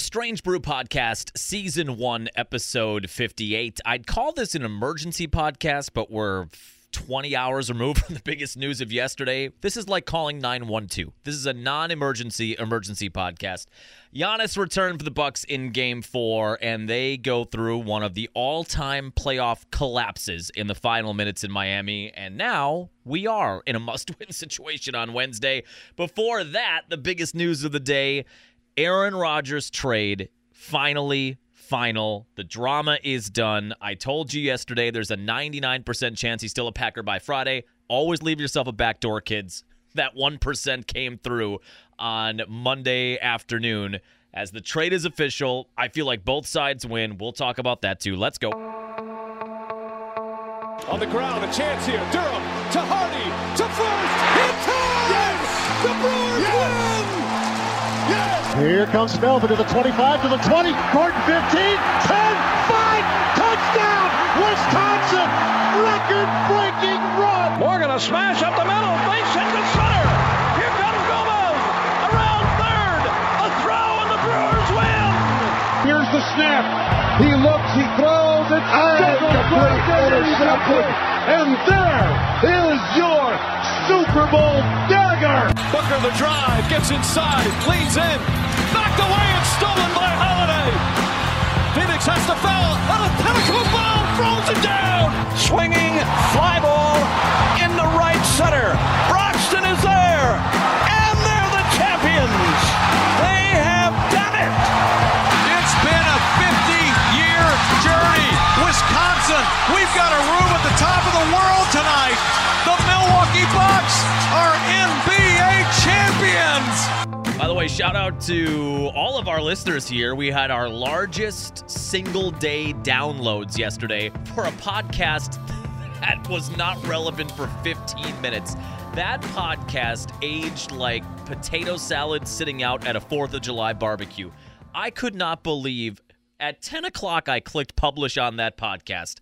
Strange Brew Podcast, Season 1, Episode 58. I'd call this an emergency podcast, but we're 20 hours removed from the biggest news of yesterday. This is like calling 912. This is a non-emergency emergency podcast. Giannis returned for the Bucks in game 4 and they go through one of the all-time playoff collapses in the final minutes in Miami and now we are in a must-win situation on Wednesday. Before that, the biggest news of the day, Aaron Rodgers trade finally final. The drama is done. I told you yesterday there's a 99% chance he's still a Packer by Friday. Always leave yourself a back door, kids. That 1% came through on Monday afternoon. As the trade is official, I feel like both sides win. We'll talk about that too. Let's go. On the ground, a chance here. Durham to Hardy to first. Hit time! Yes! The Brewers yes! win! Yes! Here comes Melvin to the 25, to the 20, Gordon 15, 10, 5, touchdown! Wisconsin! Record-breaking run! Morgan a smash up the middle, face hit to center. Here comes Gomez around third. A throw and the Brewers win. Here's the snap. He looks, he throws, it's complete intercepted. And there is your Super Bowl dagger. Booker the drive, gets inside, leans in, knocked away and stolen by Holiday. Phoenix has to foul on a pinnacle ball, throws it down. Swinging fly ball in the right center. Broxton is there. And they're the champions. They have done it. It's been a 50-year journey. Wisconsin, we've got a room at the top of the world tonight. Bucks are NBA champions. By the way, shout out to all of our listeners here. We had our largest single day downloads yesterday for a podcast that was not relevant for 15 minutes. That podcast aged like potato salad sitting out at a 4th of July barbecue. I could not believe at 10 o'clock I clicked publish on that podcast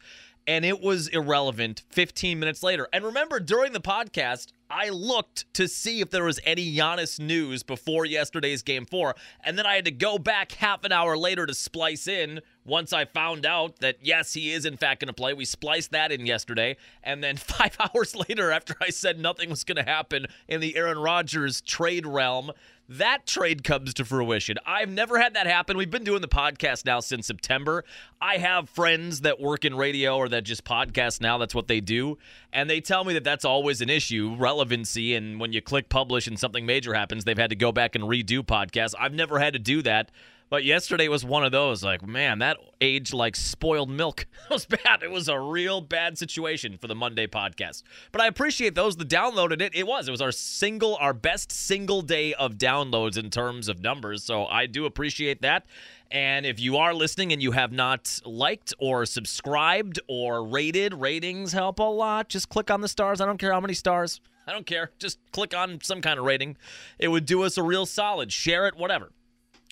and it was irrelevant 15 minutes later. And remember, during the podcast, I looked to see if there was any Giannis news before yesterday's game four. And then I had to go back half an hour later to splice in once I found out that, yes, he is in fact going to play. We spliced that in yesterday. And then five hours later, after I said nothing was going to happen in the Aaron Rodgers trade realm, that trade comes to fruition. I've never had that happen. We've been doing the podcast now since September. I have friends that work in radio or that just podcast now. That's what they do. And they tell me that that's always an issue relevancy. And when you click publish and something major happens, they've had to go back and redo podcasts. I've never had to do that. But yesterday was one of those. Like, man, that aged like spoiled milk. It was bad. It was a real bad situation for the Monday podcast. But I appreciate those that downloaded it. It was. It was our single, our best single day of downloads in terms of numbers. So I do appreciate that. And if you are listening and you have not liked or subscribed or rated, ratings help a lot. Just click on the stars. I don't care how many stars. I don't care. Just click on some kind of rating. It would do us a real solid. Share it, whatever.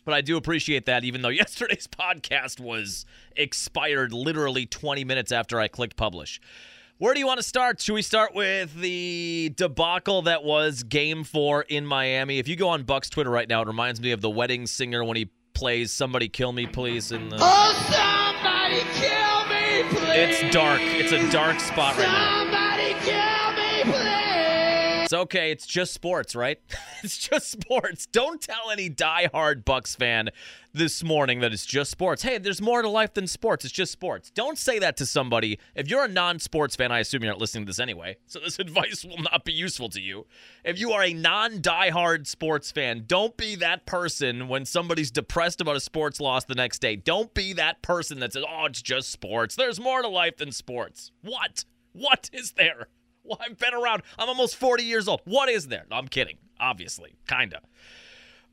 But I do appreciate that, even though yesterday's podcast was expired literally 20 minutes after I clicked publish. Where do you want to start? Should we start with the debacle that was game four in Miami? If you go on Buck's Twitter right now, it reminds me of the wedding singer when he plays Somebody Kill Me, Please. In the... Oh, somebody kill me, please. It's dark. It's a dark spot right now. It's okay. It's just sports, right? it's just sports. Don't tell any diehard Bucks fan this morning that it's just sports. Hey, there's more to life than sports. It's just sports. Don't say that to somebody. If you're a non-sports fan, I assume you're not listening to this anyway. So this advice will not be useful to you. If you are a non-diehard sports fan, don't be that person when somebody's depressed about a sports loss the next day. Don't be that person that says, "Oh, it's just sports. There's more to life than sports." What? What is there? Well, I've been around. I'm almost 40 years old. What is there? No, I'm kidding. Obviously, kinda.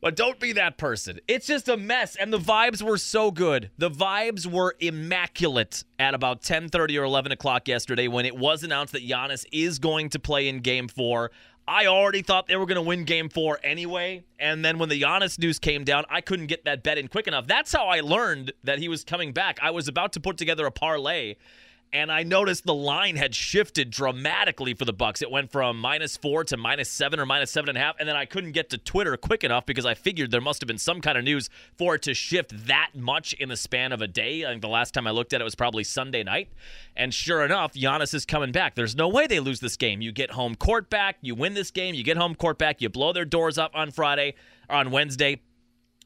But don't be that person. It's just a mess. And the vibes were so good. The vibes were immaculate at about 10:30 or 11 o'clock yesterday when it was announced that Giannis is going to play in Game Four. I already thought they were going to win Game Four anyway. And then when the Giannis news came down, I couldn't get that bet in quick enough. That's how I learned that he was coming back. I was about to put together a parlay and I noticed the line had shifted dramatically for the Bucks. It went from minus four to minus seven or minus seven and a half, and then I couldn't get to Twitter quick enough because I figured there must have been some kind of news for it to shift that much in the span of a day. I think the last time I looked at it was probably Sunday night, and sure enough, Giannis is coming back. There's no way they lose this game. You get home court back, you win this game, you get home court back, you blow their doors up on Friday or on Wednesday.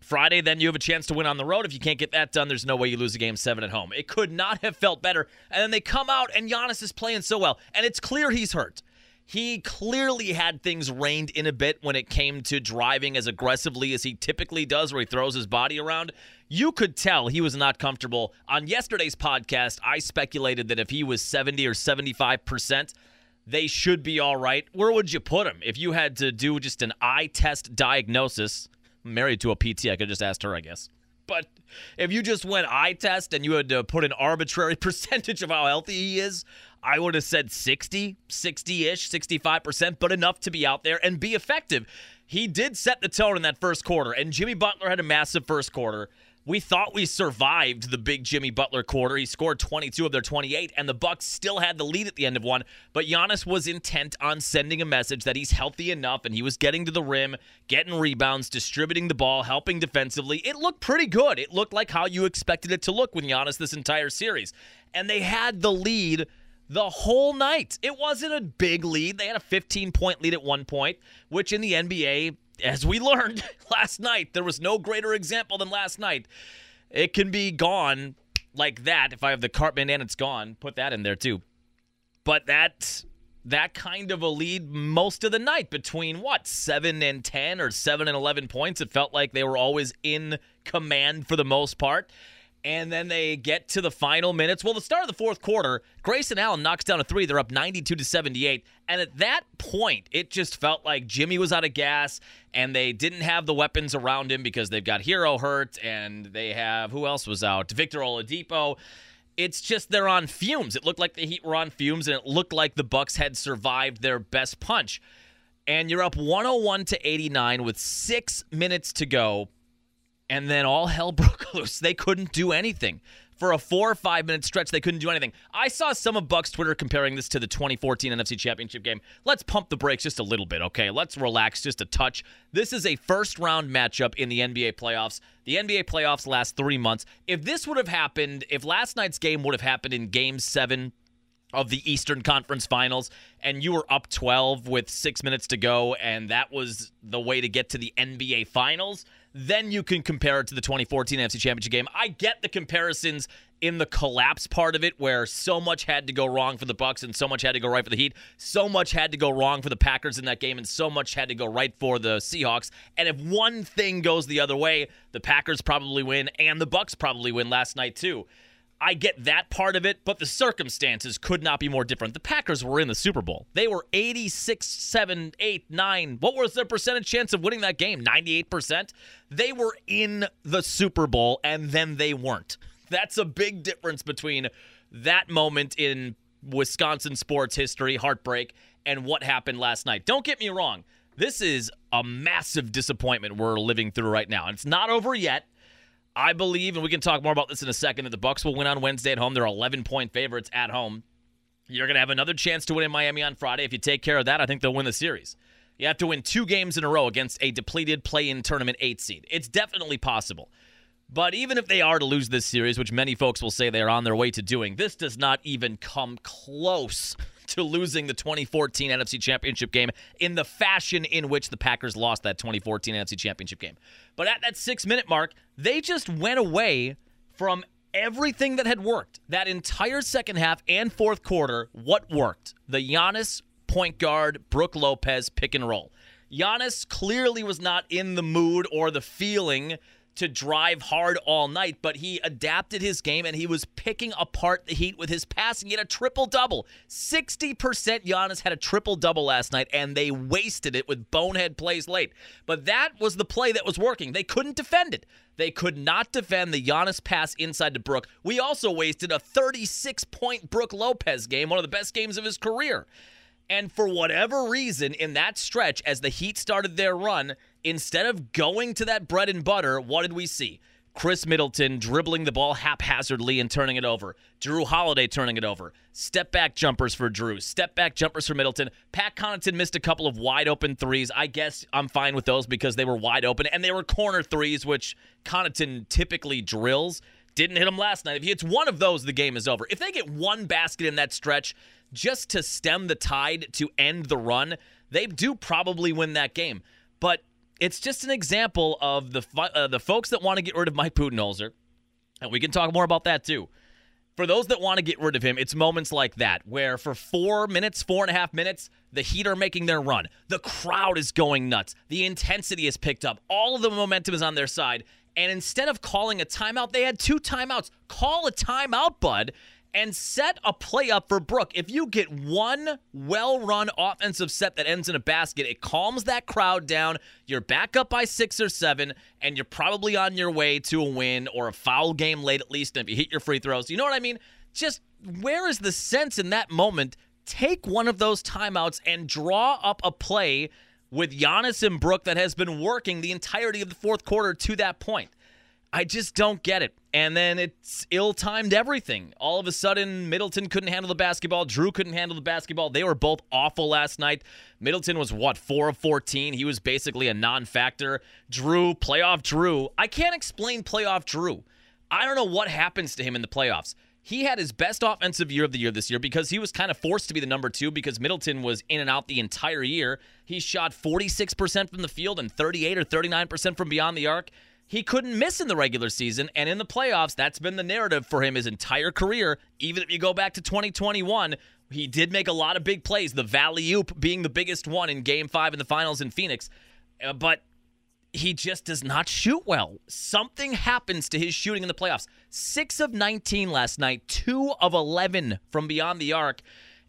Friday, then you have a chance to win on the road. If you can't get that done, there's no way you lose a game seven at home. It could not have felt better. And then they come out, and Giannis is playing so well. And it's clear he's hurt. He clearly had things reined in a bit when it came to driving as aggressively as he typically does, where he throws his body around. You could tell he was not comfortable. On yesterday's podcast, I speculated that if he was 70 or 75%, they should be all right. Where would you put him? If you had to do just an eye test diagnosis, married to a PT. I could just ask her, I guess. But if you just went eye test and you had to put an arbitrary percentage of how healthy he is, I would have said 60, 60 ish, 65%, but enough to be out there and be effective. He did set the tone in that first quarter, and Jimmy Butler had a massive first quarter. We thought we survived the big Jimmy Butler quarter. He scored 22 of their 28, and the Bucks still had the lead at the end of one. But Giannis was intent on sending a message that he's healthy enough, and he was getting to the rim, getting rebounds, distributing the ball, helping defensively. It looked pretty good. It looked like how you expected it to look with Giannis this entire series. And they had the lead the whole night. It wasn't a big lead. They had a 15 point lead at one point, which in the NBA as we learned last night, there was no greater example than last night. It can be gone like that. If I have the Cartman and it's gone, put that in there too. But that that kind of a lead most of the night between what seven and ten or seven and eleven points. It felt like they were always in command for the most part and then they get to the final minutes. Well, the start of the fourth quarter, Grayson Allen knocks down a three. They're up 92 to 78. And at that point, it just felt like Jimmy was out of gas and they didn't have the weapons around him because they've got Herro hurt and they have who else was out? Victor Oladipo. It's just they're on fumes. It looked like the Heat were on fumes and it looked like the Bucks had survived their best punch. And you're up 101 to 89 with 6 minutes to go and then all hell broke loose. They couldn't do anything. For a four or five minute stretch, they couldn't do anything. I saw some of Buck's Twitter comparing this to the 2014 NFC Championship game. Let's pump the brakes just a little bit, okay? Let's relax just a touch. This is a first round matchup in the NBA playoffs. The NBA playoffs last three months. If this would have happened, if last night's game would have happened in game seven, of the Eastern Conference Finals, and you were up 12 with six minutes to go, and that was the way to get to the NBA Finals, then you can compare it to the 2014 NFC Championship game. I get the comparisons in the collapse part of it where so much had to go wrong for the Bucks and so much had to go right for the Heat. So much had to go wrong for the Packers in that game and so much had to go right for the Seahawks. And if one thing goes the other way, the Packers probably win and the Bucks probably win last night too. I get that part of it, but the circumstances could not be more different. The Packers were in the Super Bowl. They were 86, 7, 8, 9. What was their percentage chance of winning that game? 98%? They were in the Super Bowl and then they weren't. That's a big difference between that moment in Wisconsin sports history, heartbreak, and what happened last night. Don't get me wrong. This is a massive disappointment we're living through right now. And it's not over yet. I believe, and we can talk more about this in a second, that the Bucks will win on Wednesday at home. They're 11 point favorites at home. You're going to have another chance to win in Miami on Friday. If you take care of that, I think they'll win the series. You have to win two games in a row against a depleted play in tournament eight seed. It's definitely possible. But even if they are to lose this series, which many folks will say they are on their way to doing, this does not even come close to losing the 2014 NFC Championship game in the fashion in which the Packers lost that 2014 NFC Championship game. But at that six minute mark, they just went away from everything that had worked. That entire second half and fourth quarter, what worked? The Giannis point guard, Brook Lopez pick and roll. Giannis clearly was not in the mood or the feeling to drive hard all night, but he adapted his game and he was picking apart the Heat with his passing. He had a triple double. 60% Giannis had a triple double last night, and they wasted it with bonehead plays late. But that was the play that was working. They couldn't defend it. They could not defend the Giannis pass inside to Brook. We also wasted a 36 point Brook Lopez game, one of the best games of his career. And for whatever reason, in that stretch, as the Heat started their run, instead of going to that bread and butter, what did we see? Khris Middleton dribbling the ball haphazardly and turning it over. Jrue Holiday turning it over. Step back jumpers for Jrue. Step back jumpers for Middleton. Pat Connaughton missed a couple of wide open threes. I guess I'm fine with those because they were wide open and they were corner threes, which Connaughton typically drills. Didn't hit him last night. If he hits one of those, the game is over. If they get one basket in that stretch just to stem the tide to end the run, they do probably win that game. But it's just an example of the uh, the folks that want to get rid of Mike Budenholzer, and we can talk more about that too. For those that want to get rid of him, it's moments like that where for four minutes, four and a half minutes, the Heat are making their run. The crowd is going nuts. The intensity is picked up. All of the momentum is on their side. And instead of calling a timeout, they had two timeouts. Call a timeout, bud, and set a play up for Brook. If you get one well run offensive set that ends in a basket, it calms that crowd down. You're back up by six or seven, and you're probably on your way to a win or a foul game late at least. If you hit your free throws, you know what I mean? Just where is the sense in that moment? Take one of those timeouts and draw up a play with Giannis and Brook that has been working the entirety of the fourth quarter to that point. I just don't get it. And then it's ill timed everything. All of a sudden, Middleton couldn't handle the basketball. Jrue couldn't handle the basketball. They were both awful last night. Middleton was, what, 4 of 14? He was basically a non factor. Jrue, playoff Jrue. I can't explain playoff Drew. I don't know what happens to him in the playoffs. He had his best offensive year of the year this year because he was kind of forced to be the number two because Middleton was in and out the entire year. He shot 46% from the field and 38 or 39% from beyond the arc he couldn't miss in the regular season and in the playoffs that's been the narrative for him his entire career even if you go back to 2021 he did make a lot of big plays the alley oop being the biggest one in game 5 in the finals in Phoenix uh, but he just does not shoot well. Something happens to his shooting in the playoffs. 6 of 19 last night, 2 of 11 from beyond the arc.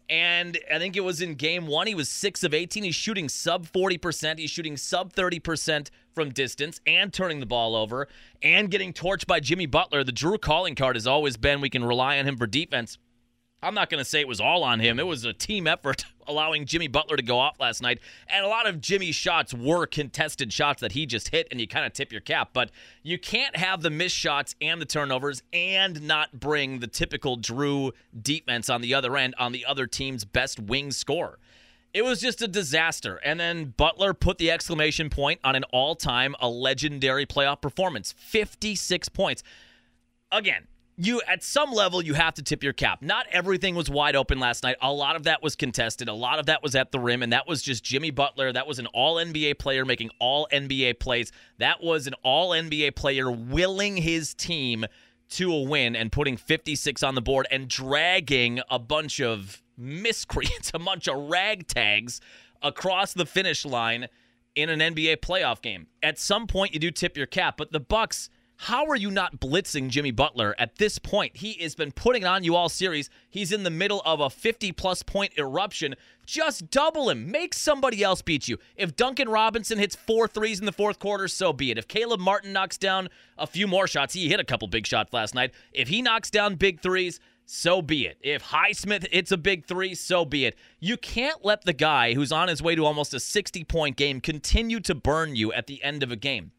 And I think it was in game one, he was 6 of 18. He's shooting sub 40%. He's shooting sub 30% from distance and turning the ball over and getting torched by Jimmy Butler. The Jrue calling card has always been we can rely on him for defense. I'm not going to say it was all on him. It was a team effort allowing Jimmy Butler to go off last night. And a lot of Jimmy's shots were contested shots that he just hit, and you kind of tip your cap. But you can't have the missed shots and the turnovers and not bring the typical Jrue defense on the other end on the other team's best wing scorer. It was just a disaster. And then Butler put the exclamation point on an all time, a legendary playoff performance 56 points. Again, you at some level you have to tip your cap. Not everything was wide open last night. A lot of that was contested. A lot of that was at the rim, and that was just Jimmy Butler. That was an All NBA player making All NBA plays. That was an All NBA player willing his team to a win and putting 56 on the board and dragging a bunch of miscreants, a bunch of ragtags across the finish line in an NBA playoff game. At some point you do tip your cap, but the Bucks how are you not blitzing Jimmy Butler at this point? He has been putting it on you all series. He's in the middle of a 50 plus point eruption. Just double him. Make somebody else beat you. If Duncan Robinson hits four threes in the fourth quarter, so be it. If Caleb Martin knocks down a few more shots, he hit a couple big shots last night. If he knocks down big threes, so be it. If Highsmith hits a big three, so be it. You can't let the guy who's on his way to almost a 60 point game continue to burn you at the end of a game.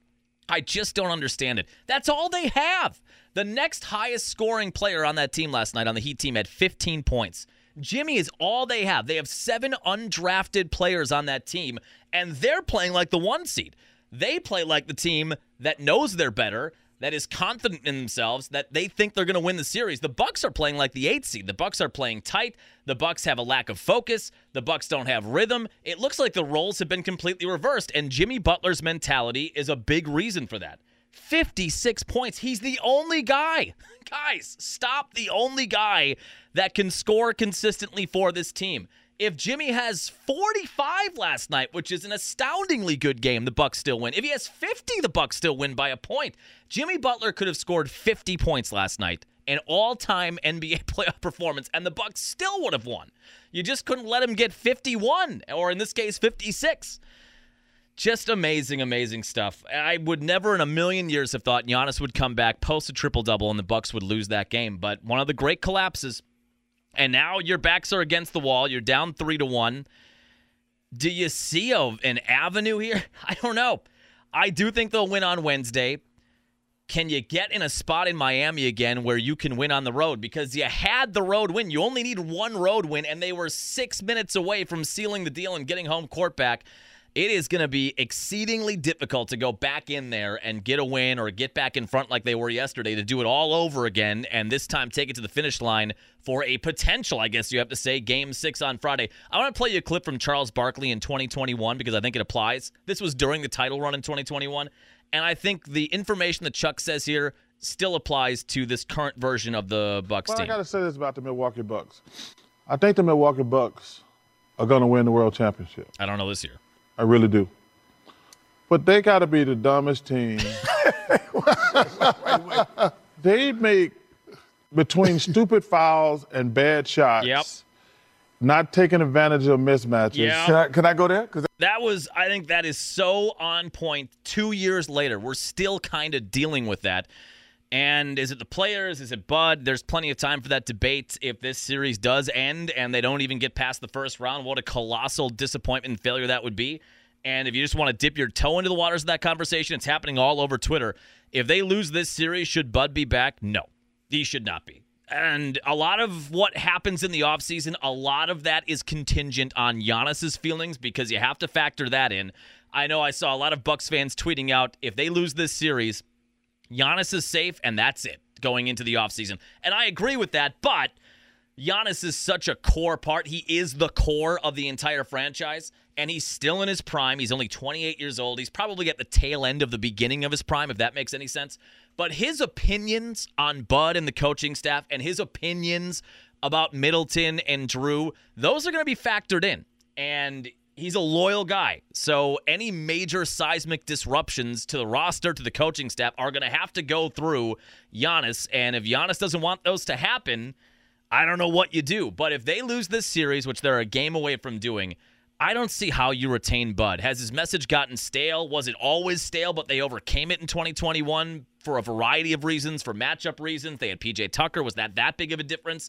I just don't understand it. That's all they have. The next highest scoring player on that team last night on the Heat team had 15 points. Jimmy is all they have. They have seven undrafted players on that team, and they're playing like the one seed. They play like the team that knows they're better, that is confident in themselves that they think they're going to win the series. The Bucks are playing like the 8th seed. The Bucks are playing tight. The Bucks have a lack of focus. The Bucks don't have rhythm. It looks like the roles have been completely reversed and Jimmy Butler's mentality is a big reason for that. 56 points. He's the only guy. Guys, stop the only guy that can score consistently for this team. If Jimmy has 45 last night, which is an astoundingly good game, the Bucks still win. If he has 50, the Bucks still win by a point. Jimmy Butler could have scored 50 points last night, an all-time NBA playoff performance, and the Bucks still would have won. You just couldn't let him get 51, or in this case, 56. Just amazing, amazing stuff. I would never in a million years have thought Giannis would come back, post a triple double, and the Bucks would lose that game. But one of the great collapses and now your backs are against the wall. You're down three to one. Do you see a, an avenue here? I don't know. I do think they'll win on Wednesday. can you get in a spot in Miami again where you can win on the road? Because you had the road win. You only need one road win, and they were six minutes away from sealing the deal and getting home court back. It is going to be exceedingly difficult to go back in there and get a win or get back in front like they were yesterday to do it all over again and this time take it to the finish line for a potential, I guess you have to say, game six on Friday. I want to play you a clip from Charles Barkley in 2021 because I think it applies. This was during the title run in 2021. And I think the information that Chuck says here still applies to this current version of the Bucks Well, I got to say this about the Milwaukee Bucks. I think the Milwaukee Bucks are going to win the World Championship. I don't know this year. I really do. But they got to be the dumbest team. they make between stupid fouls and bad shots. Yep. Not taking advantage of mismatches. Yeah. Can I, can I go there? Because That was, I think that is so on point. Two years later, we're still kind of dealing with that. And is it the players? Is it Bud? There's plenty of time for that debate. If this series does end and they don't even get past the first round, what a colossal disappointment and failure that would be. And if you just want to dip your toe into the waters of that conversation, it's happening all over Twitter. If they lose this series, should Bud be back? No, he should not be. And a lot of what happens in the offseason, a lot of that is contingent on Giannis's feelings because you have to factor that in. I know I saw a lot of Bucks fans tweeting out if they lose this series, Giannis is safe and that's it going into the offseason. And I agree with that, but Giannis is such a core part. He is the core of the entire franchise, and he's still in his prime. He's only 28 years old. He's probably at the tail end of the beginning of his prime, if that makes any sense. But his opinions on Bud and the coaching staff and his opinions about Middleton and Jrue, those are going to be factored in. And he's a loyal guy. So any major seismic disruptions to the roster, to the coaching staff, are going to have to go through Giannis. And if Giannis doesn't want those to happen, I don't know what you do. But if they lose this series, which they're a game away from doing, I don't see how you retain Bud. Has his message gotten stale? Was it always stale, but they overcame it in 2021 for a variety of reasons, for matchup reasons? They had PJ Tucker. Was that that big of a difference?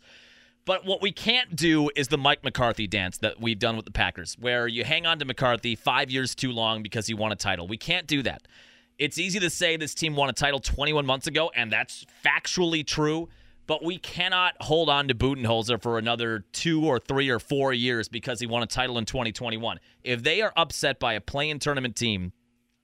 But what we can't do is the Mike McCarthy dance that we've done with the Packers, where you hang on to McCarthy five years too long because he won a title. We can't do that. It's easy to say this team won a title 21 months ago, and that's factually true. But we cannot hold on to Budenholzer for another two or three or four years because he won a title in 2021. If they are upset by a play-in tournament team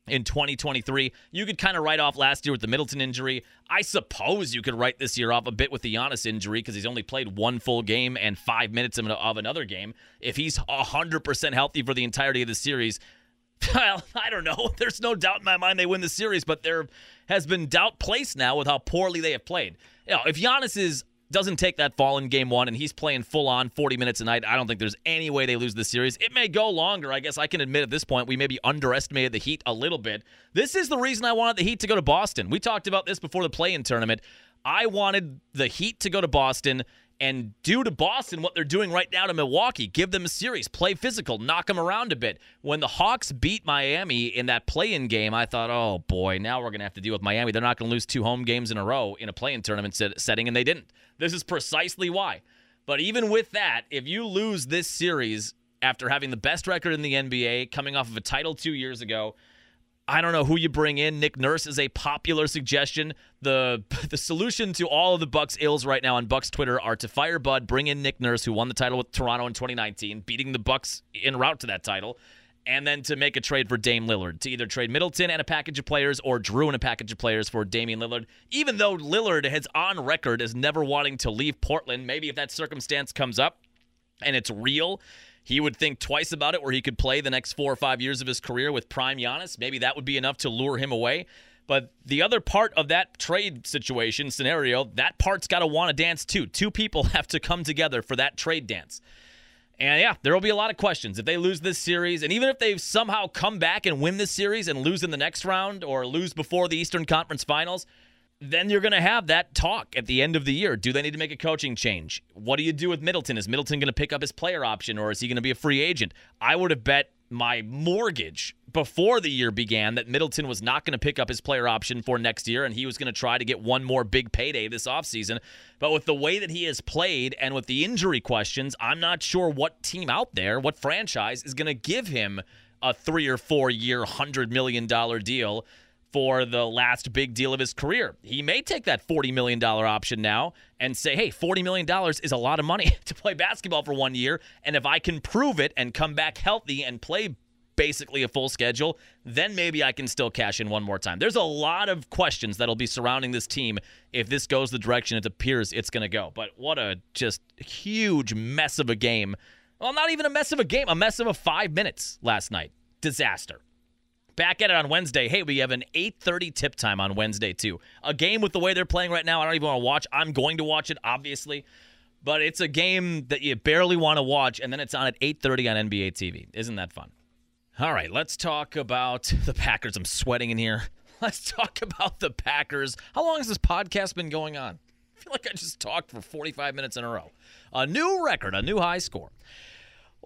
in 2023. You could kind of write off last year with the Middleton injury. I suppose you could write this year off a bit with the Giannis injury because he's only played one full game and five minutes of another game. If he's 100% healthy for the entirety of the series, well, I don't know. There's no doubt in my mind they win the series, but there has been doubt placed now with how poorly they have played. You know, if Giannis is doesn't take that fall in game one and he's playing full on 40 minutes a night, I don't think there's any way they lose the series. It may go longer. I guess I can admit at this point we maybe underestimated the Heat a little bit. This is the reason I wanted the Heat to go to Boston. We talked about this before the play in tournament. I wanted the Heat to go to Boston and do to Boston what they're doing right now to Milwaukee. Give them a series, play physical, knock them around a bit. When the Hawks beat Miami in that play-in game, I thought, oh boy, now we're going to have to deal with Miami. They're not going to lose two home games in a row in a play-in tournament set- setting, and they didn't. This is precisely why. But even with that, if you lose this series after having the best record in the NBA, coming off of a title two years ago, I don't know who you bring in. Nick Nurse is a popular suggestion. The the solution to all of the Bucks ills right now on Bucks Twitter are to fire Bud, bring in Nick Nurse, who won the title with Toronto in 2019, beating the Bucks en route to that title, and then to make a trade for Dame Lillard to either trade Middleton and a package of players or Jrue and a package of players for Damian Lillard. Even though Lillard has on record as never wanting to leave Portland, maybe if that circumstance comes up and it's real, he would think twice about it where he could play the next four or five years of his career with prime Giannis. Maybe that would be enough to lure him away. But the other part of that trade situation scenario, that part's got to want to dance too. Two people have to come together for that trade dance. And yeah, there will be a lot of questions if they lose this series, and even if they somehow come back and win this series and lose in the next round or lose before the Eastern Conference Finals, then you're going to have that talk at the end of the year. Do they need to make a coaching change? What do you do with Middleton? Is Middleton going to pick up his player option or is he going to be a free agent? I would have bet my mortgage before the year began that Middleton was not going to pick up his player option for next year and he was going to try to get one more big payday this offseason. But with the way that he has played and with the injury questions, I'm not sure what team out there, what franchise is going to give him a three or four year, $100 million deal for the last big deal of his career. He may take that $40 million option now and say, hey, $40 million is a lot of money to play basketball for one year. And if I can prove it and come back healthy and play basically a full schedule, then maybe I can still cash in one more time. There's a lot of questions that'll be surrounding this team if this goes the direction it appears it's going to go. But what a just huge mess of a game. Well, not even a mess of a game, a mess of a five minutes last night. Disaster. Back at it on Wednesday. Hey, we have an 8:30 tip time on Wednesday too. A game with the way they're playing right now, I don't even want to watch. I'm going to watch it, obviously, but it's a game that you barely want to watch, and then it's on at 8:30 on NBA TV. Isn't that fun? All right, let's talk about the Packers. I'm sweating in here. Let's talk about the Packers. How long has this podcast been going on? I feel like I just talked for 45 minutes in a row. A new record, a new high score.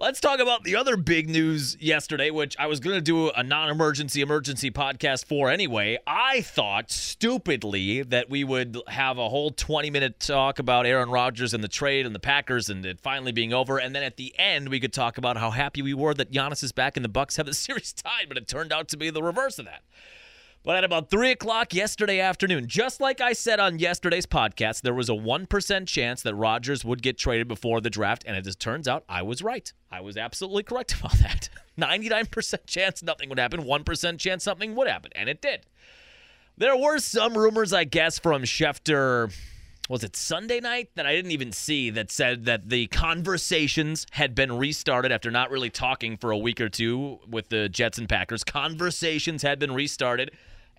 Let's talk about the other big news yesterday, which I was going to do a non emergency emergency podcast for anyway. I thought stupidly that we would have a whole 20 minute talk about Aaron Rodgers and the trade and the Packers and it finally being over. And then at the end, we could talk about how happy we were that Giannis is back and the Bucks have the series tied, but it turned out to be the reverse of that. But at about 3 o'clock yesterday afternoon, just like I said on yesterday's podcast, there was a 1% chance that Rodgers would get traded before the draft, and it just turns out I was right. I was absolutely correct about that. 99% chance nothing would happen, 1% chance something would happen, and it did. There were some rumors, I guess, from Schefter, was it Sunday night, that I didn't even see, that said that the conversations had been restarted after not really talking for a week or two with the Jets and Packers. Conversations had been restarted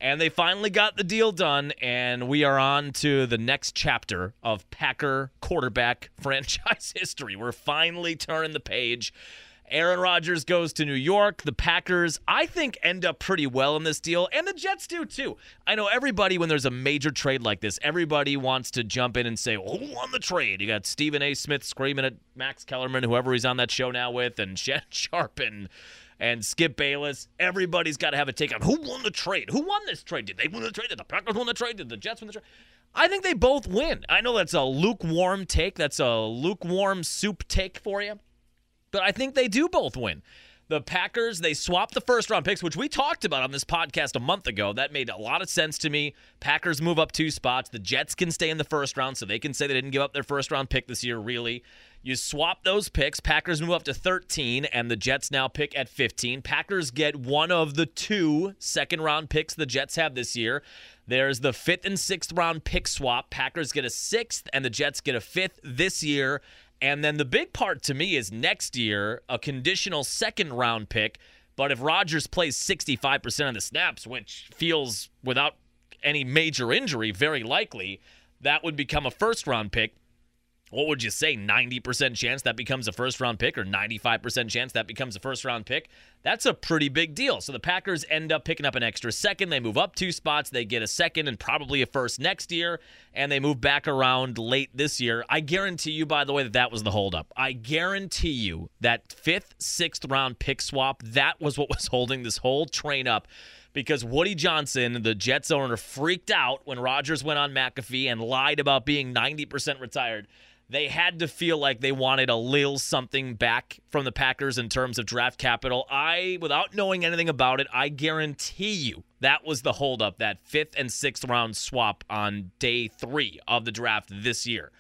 and they finally got the deal done, and we are on to the next chapter of Packer quarterback franchise history. We're finally turning the page. Aaron Rodgers goes to New York. The Packers, I think, end up pretty well in this deal, and the Jets do too. I know everybody, when there's a major trade like this, everybody wants to jump in and say, well, Who won the trade? You got Stephen A. Smith screaming at Max Kellerman, whoever he's on that show now with, and Shannon Sharpe and and Skip Bayless. Everybody's got to have a take on who won the trade. Who won this trade? Did they win the trade? Did the Packers win the trade? Did the Jets win the trade? I think they both win. I know that's a lukewarm take. That's a lukewarm soup take for you. But I think they do both win. The Packers, they swapped the first round picks, which we talked about on this podcast a month ago. That made a lot of sense to me. Packers move up two spots. The Jets can stay in the first round, so they can say they didn't give up their first round pick this year, really. You swap those picks. Packers move up to 13, and the Jets now pick at 15. Packers get one of the two second round picks the Jets have this year. There's the fifth and sixth round pick swap. Packers get a sixth, and the Jets get a fifth this year. And then the big part to me is next year, a conditional second round pick. But if Rodgers plays 65% of the snaps, which feels without any major injury very likely, that would become a first round pick what would you say 90% chance that becomes a first round pick or 95% chance that becomes a first round pick? That's a pretty big deal. So the packers end up picking up an extra second. They move up two spots. They get a second and probably a first next year and they move back around late this year. I guarantee you by the way that that was the holdup. I guarantee you that fifth sixth round pick swap that was what was holding this whole train up because Woody Johnson, the Jets owner, freaked out when Rodgers went on McAfee and lied about being 90% retired they had to feel like they wanted a little something back from the Packers in terms of draft capital. I, without knowing anything about it, I guarantee you that was the holdup, that fifth and sixth round swap on day three of the draft this year.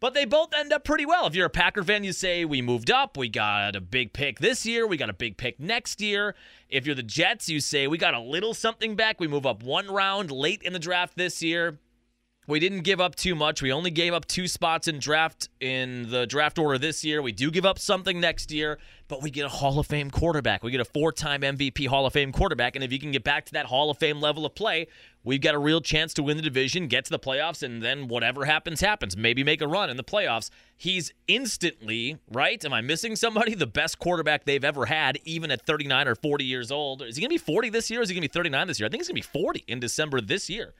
But they both end up pretty well. If you're a Packer fan, you say, We moved up. We got a big pick this year. We got a big pick next year. If you're the Jets, you say, We got a little something back. We move up one round late in the draft this year. We didn't give up too much. We only gave up two spots in draft in the draft order this year. We do give up something next year, but we get a Hall of Fame quarterback. We get a four-time MVP Hall of Fame quarterback, and if you can get back to that Hall of Fame level of play, we've got a real chance to win the division, get to the playoffs, and then whatever happens happens. Maybe make a run in the playoffs. He's instantly, right? Am I missing somebody? The best quarterback they've ever had, even at 39 or 40 years old. Is he going to be 40 this year? Is he going to be 39 this year? I think he's going to be 40 in December this year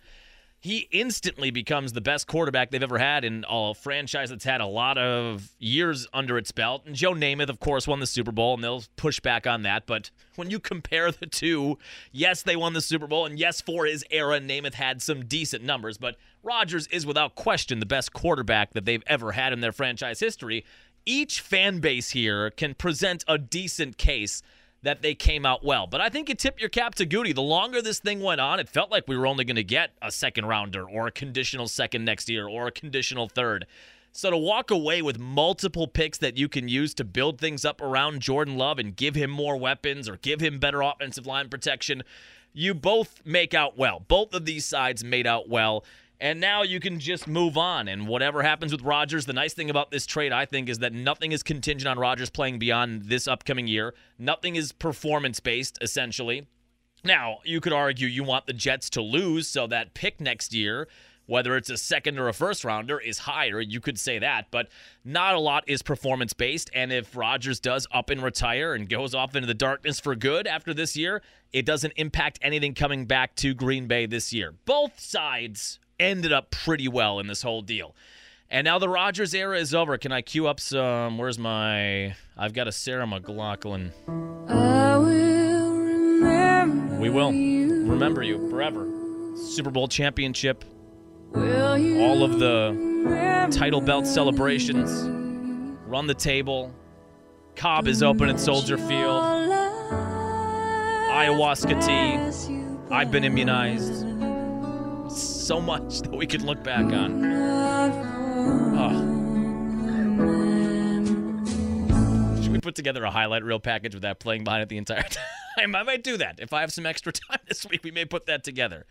he instantly becomes the best quarterback they've ever had in a franchise that's had a lot of years under its belt. And Joe Namath, of course, won the Super Bowl, and they'll push back on that. But when you compare the two, yes, they won the Super Bowl, and yes, for his era, Namath had some decent numbers. But Rodgers is without question the best quarterback that they've ever had in their franchise history. Each fan base here can present a decent case that they came out well. But I think you tip your cap to Gutey. The longer this thing went on, it felt like we were only going to get a second rounder or a conditional second next year or a conditional third. So to walk away with multiple picks that you can use to build things up around Jordan Love and give him more weapons or give him better offensive line protection, you both make out well. Both of these sides made out well. And now you can just move on. And whatever happens with Rodgers, the nice thing about this trade, I think, is that nothing is contingent on Rodgers playing beyond this upcoming year. Nothing is performance based, essentially. Now, you could argue you want the Jets to lose so that pick next year, whether it's a second or a first rounder, is higher. You could say that, but not a lot is performance based. And if Rodgers does up and retire and goes off into the darkness for good after this year, it doesn't impact anything coming back to Green Bay this year. Both sides ended up pretty well in this whole deal. And now the Rodgers era is over. Can I cue up some? Where's my? I've got a Sarah McLachlan. Will we will remember you forever. Super Bowl championship. All of the title belt celebrations. Run the table. Cobb is open at Soldier Field. Ayahuasca tea. I've been immunized so much that we could look back on. Oh. Should we put together a highlight reel package with that playing behind it the entire time? I might do that. If I have some extra time this week, we may put that together.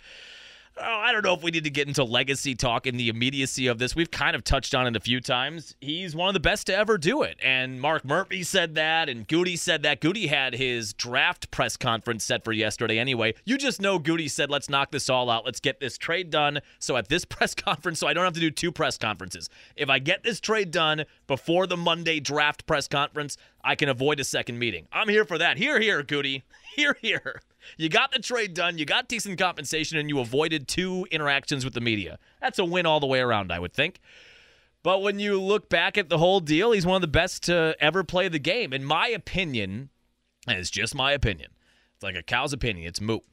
Oh, I don't know if we need to get into legacy talk in the immediacy of this. We've kind of touched on it a few times. He's one of the best to ever do it. And Mark Murphy said that, and Gutey said that. Gutey had his draft press conference set for yesterday anyway. You just know Gutey said, let's knock this all out. Let's get this trade done. So at this press conference, so I don't have to do two press conferences. If I get this trade done before the Monday draft press conference, I can avoid a second meeting. I'm here for that. Here, here, Gutey. Here, here. You got the trade done, you got decent compensation, and you avoided two interactions with the media. That's a win all the way around, I would think. But when you look back at the whole deal, he's one of the best to ever play the game. In my opinion, and it's just my opinion, it's like a cow's opinion, it's moot.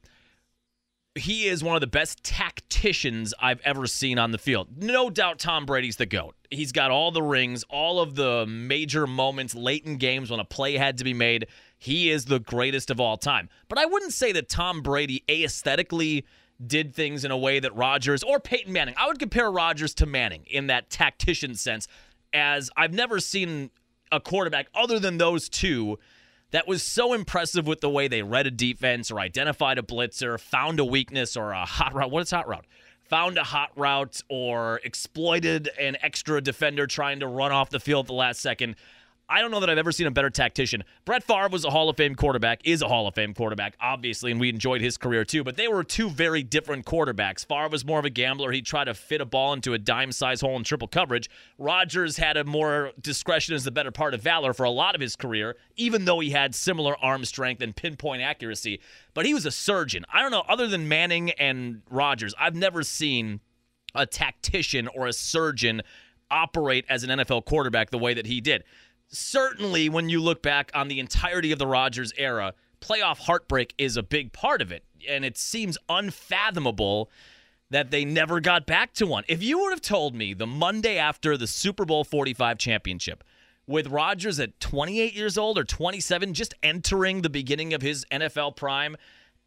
He is one of the best tacticians I've ever seen on the field. No doubt Tom Brady's the GOAT. He's got all the rings, all of the major moments late in games when a play had to be made he is the greatest of all time. But I wouldn't say that Tom Brady aesthetically did things in a way that Rodgers or Peyton Manning. I would compare Rodgers to Manning in that tactician sense, as I've never seen a quarterback other than those two that was so impressive with the way they read a defense or identified a blitzer, found a weakness or a hot route. What is hot route? Found a hot route or exploited an extra defender trying to run off the field at the last second. I don't know that I've ever seen a better tactician. Brett Favre was a Hall of Fame quarterback, is a Hall of Fame quarterback, obviously, and we enjoyed his career too, but they were two very different quarterbacks. Favre was more of a gambler. He'd try to fit a ball into a dime size hole in triple coverage. Rodgers had a more discretion as the better part of valor for a lot of his career, even though he had similar arm strength and pinpoint accuracy. But he was a surgeon. I don't know, other than Manning and Rodgers, I've never seen a tactician or a surgeon operate as an NFL quarterback the way that he did certainly when you look back on the entirety of the Rodgers era, playoff heartbreak is a big part of it. And it seems unfathomable that they never got back to one. If you would have told me the Monday after the Super Bowl 45 championship, with Rodgers at 28 years old or 27, just entering the beginning of his NFL prime,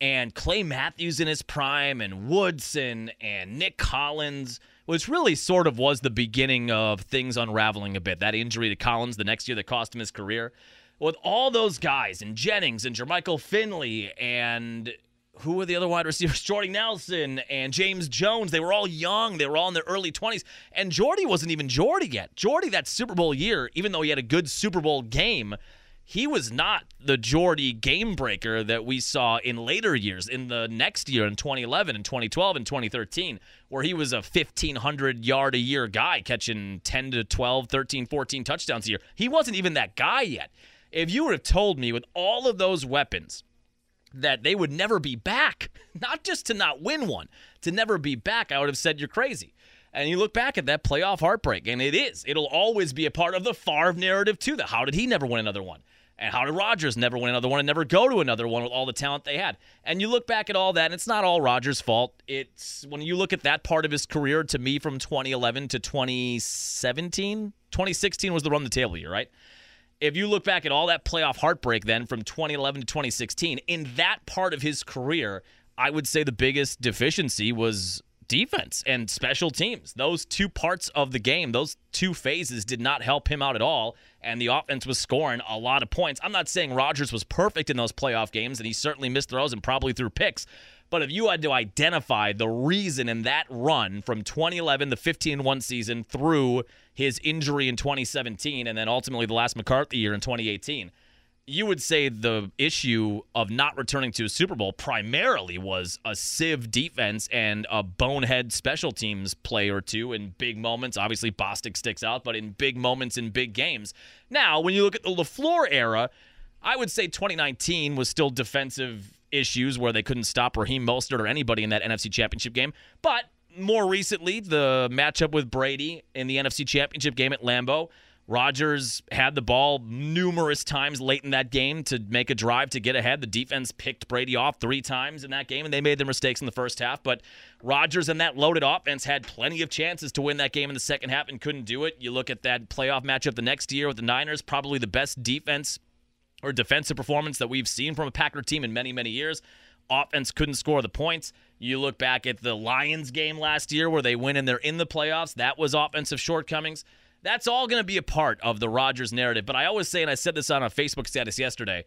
and Clay Matthews in his prime, and Woodson and Nick Collins which really sort of was the beginning of things unraveling a bit. That injury to Collins the next year that cost him his career. With all those guys and Jennings and Jermichael Finley and who were the other wide receivers? Jordy Nelson and James Jones. They were all young. They were all in their early 20s. And Jordy wasn't even Jordy yet. Jordy, that Super Bowl year, even though he had a good Super Bowl game, he was not the Jordy game breaker that we saw in later years, in the next year in 2011 and 2012 and 2013, where he was a 1,500 yard a year guy catching 10 to 12, 13, 14 touchdowns a year. He wasn't even that guy yet. If you would have told me with all of those weapons that they would never be back, not just to not win one, to never be back, I would have said you're crazy. And you look back at that playoff heartbreak, and it is. It'll always be a part of the Favre narrative, too. That how did he never win another one? And how did Rodgers never win another one and never go to another one with all the talent they had? And you look back at all that, and it's not all Rodgers' fault. It's when you look at that part of his career, to me, from 2011 to 2017, 2016 was the run the table year, right? if you look back at all that playoff heartbreak then from 2011 to 2016, in that part of his career, I would say the biggest deficiency was defense and special teams. Those two parts of the game, those two phases did not help him out at all. And the offense was scoring a lot of points. I'm not saying Rodgers was perfect in those playoff games, and he certainly missed throws and probably threw picks. But if you had to identify the reason in that run from 2011, the 15 1 season, through his injury in 2017, and then ultimately the last McCarthy year in 2018, you would say the issue of not returning to a Super Bowl primarily was a sieve defense and a bonehead special teams play or two in big moments. Obviously, Bostick sticks out, but in big moments in big games. Now, when you look at the LaFleur era, I would say 2019 was still defensive issues where they couldn't stop Raheem Mostert or anybody in that NFC Championship game. But more recently, the matchup with Brady in the NFC Championship game at Lambeau Rodgers had the ball numerous times late in that game to make a drive to get ahead. The defense picked Brady off three times in that game, and they made their mistakes in the first half. But Rodgers and that loaded offense had plenty of chances to win that game in the second half and couldn't do it. You look at that playoff matchup the next year with the Niners, probably the best defense or defensive performance that we've seen from a Packer team in many, many years. Offense couldn't score the points. You look back at the Lions game last year where they win and they're in the playoffs. That was offensive shortcomings. That's all going to be a part of the Rodgers narrative. But I always say, and I said this on a Facebook status yesterday,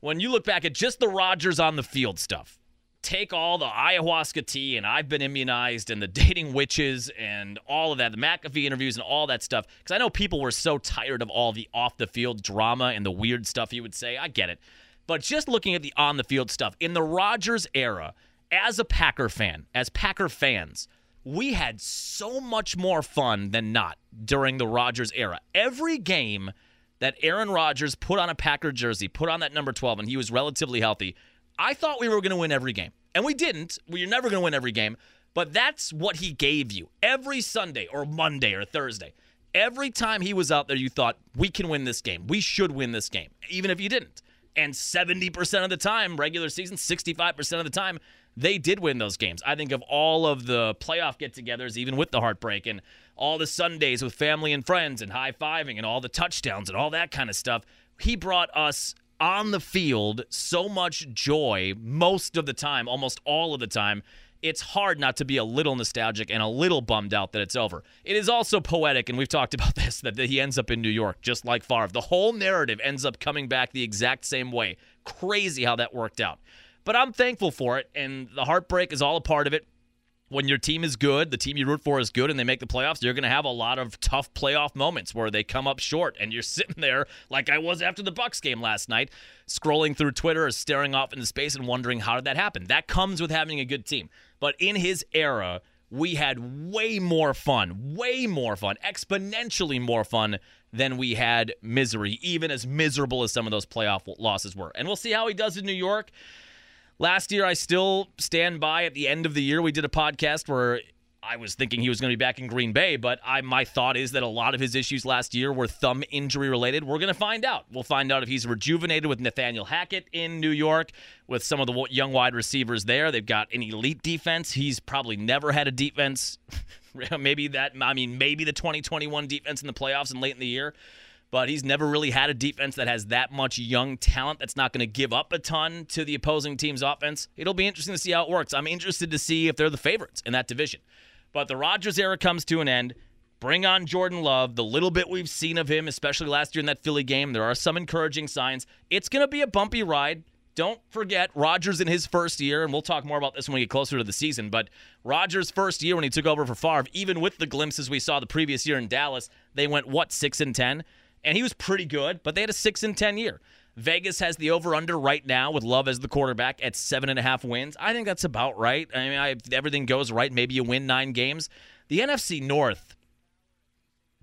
when you look back at just the Rodgers on the field stuff, take all the ayahuasca tea and I've been immunized and the dating witches and all of that, the McAfee interviews and all that stuff. Because I know people were so tired of all the off the field drama and the weird stuff he would say. I get it. But just looking at the on the field stuff, in the Rodgers era, as a Packer fan, as Packer fans, we had so much more fun than not during the Rodgers era. Every game that Aaron Rodgers put on a Packer jersey, put on that number 12, and he was relatively healthy, I thought we were going to win every game. And we didn't. We are never going to win every game. But that's what he gave you every Sunday or Monday or Thursday. Every time he was out there, you thought, we can win this game. We should win this game, even if you didn't. And 70% of the time, regular season, 65% of the time, they did win those games. I think of all of the playoff get togethers, even with the heartbreak, and all the Sundays with family and friends and high fiving and all the touchdowns and all that kind of stuff. He brought us on the field so much joy most of the time, almost all of the time. It's hard not to be a little nostalgic and a little bummed out that it's over. It is also poetic, and we've talked about this, that he ends up in New York, just like Favre. The whole narrative ends up coming back the exact same way. Crazy how that worked out. But I'm thankful for it, and the heartbreak is all a part of it. When your team is good, the team you root for is good, and they make the playoffs, you're going to have a lot of tough playoff moments where they come up short, and you're sitting there like I was after the Bucks game last night, scrolling through Twitter or staring off into space and wondering how did that happen. That comes with having a good team. But in his era, we had way more fun, way more fun, exponentially more fun than we had misery, even as miserable as some of those playoff losses were. And we'll see how he does in New York. Last year, I still stand by at the end of the year. We did a podcast where I was thinking he was going to be back in Green Bay, but I, my thought is that a lot of his issues last year were thumb injury related. We're going to find out. We'll find out if he's rejuvenated with Nathaniel Hackett in New York, with some of the young wide receivers there. They've got an elite defense. He's probably never had a defense. maybe that, I mean, maybe the 2021 defense in the playoffs and late in the year but he's never really had a defense that has that much young talent that's not going to give up a ton to the opposing team's offense. It'll be interesting to see how it works. I'm interested to see if they're the favorites in that division. But the Rodgers era comes to an end. Bring on Jordan Love. The little bit we've seen of him, especially last year in that Philly game, there are some encouraging signs. It's going to be a bumpy ride. Don't forget Rodgers in his first year, and we'll talk more about this when we get closer to the season. But Rodgers' first year when he took over for Favre, even with the glimpses we saw the previous year in Dallas, they went what six and ten and he was pretty good, but they had a six and ten year. Vegas has the over under right now with Love as the quarterback at seven and a half wins. I think that's about right. I mean, I, everything goes right. Maybe you win nine games. The NFC North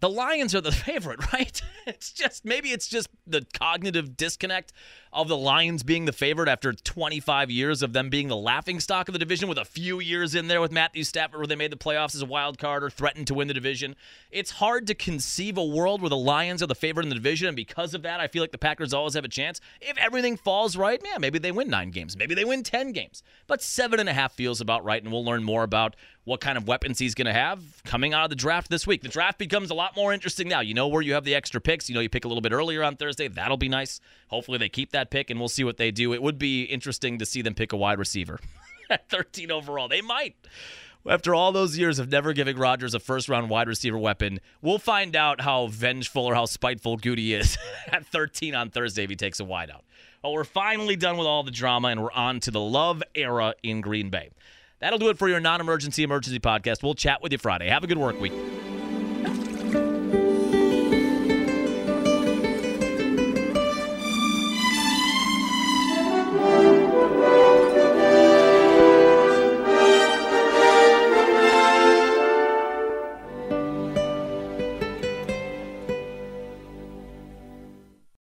the Lions are the favorite, right? It's just maybe it's just the cognitive disconnect of the Lions being the favorite after 25 years of them being the laughing stock of the division with a few years in there with Matthew Stafford where they made the playoffs as a wild card or threatened to win the division. It's hard to conceive a world where the Lions are the favorite in the division, and because of that, I feel like the Packers always have a chance. If everything falls right, man, maybe they win nine games, maybe they win 10 games. But seven and a half feels about right, and we'll learn more about what kind of weapons he's going to have coming out of the draft this week. The draft becomes a lot more interesting now. You know where you have the extra picks. You know you pick a little bit earlier on Thursday. That'll be nice. Hopefully they keep that pick and we'll see what they do. It would be interesting to see them pick a wide receiver at 13 overall. They might. After all those years of never giving Rodgers a first round wide receiver weapon, we'll find out how vengeful or how spiteful Gutey is at 13 on Thursday if he takes a wideout. But we're finally done with all the drama and we're on to the love era in Green Bay. That'll do it for your non emergency emergency podcast. We'll chat with you Friday. Have a good work week.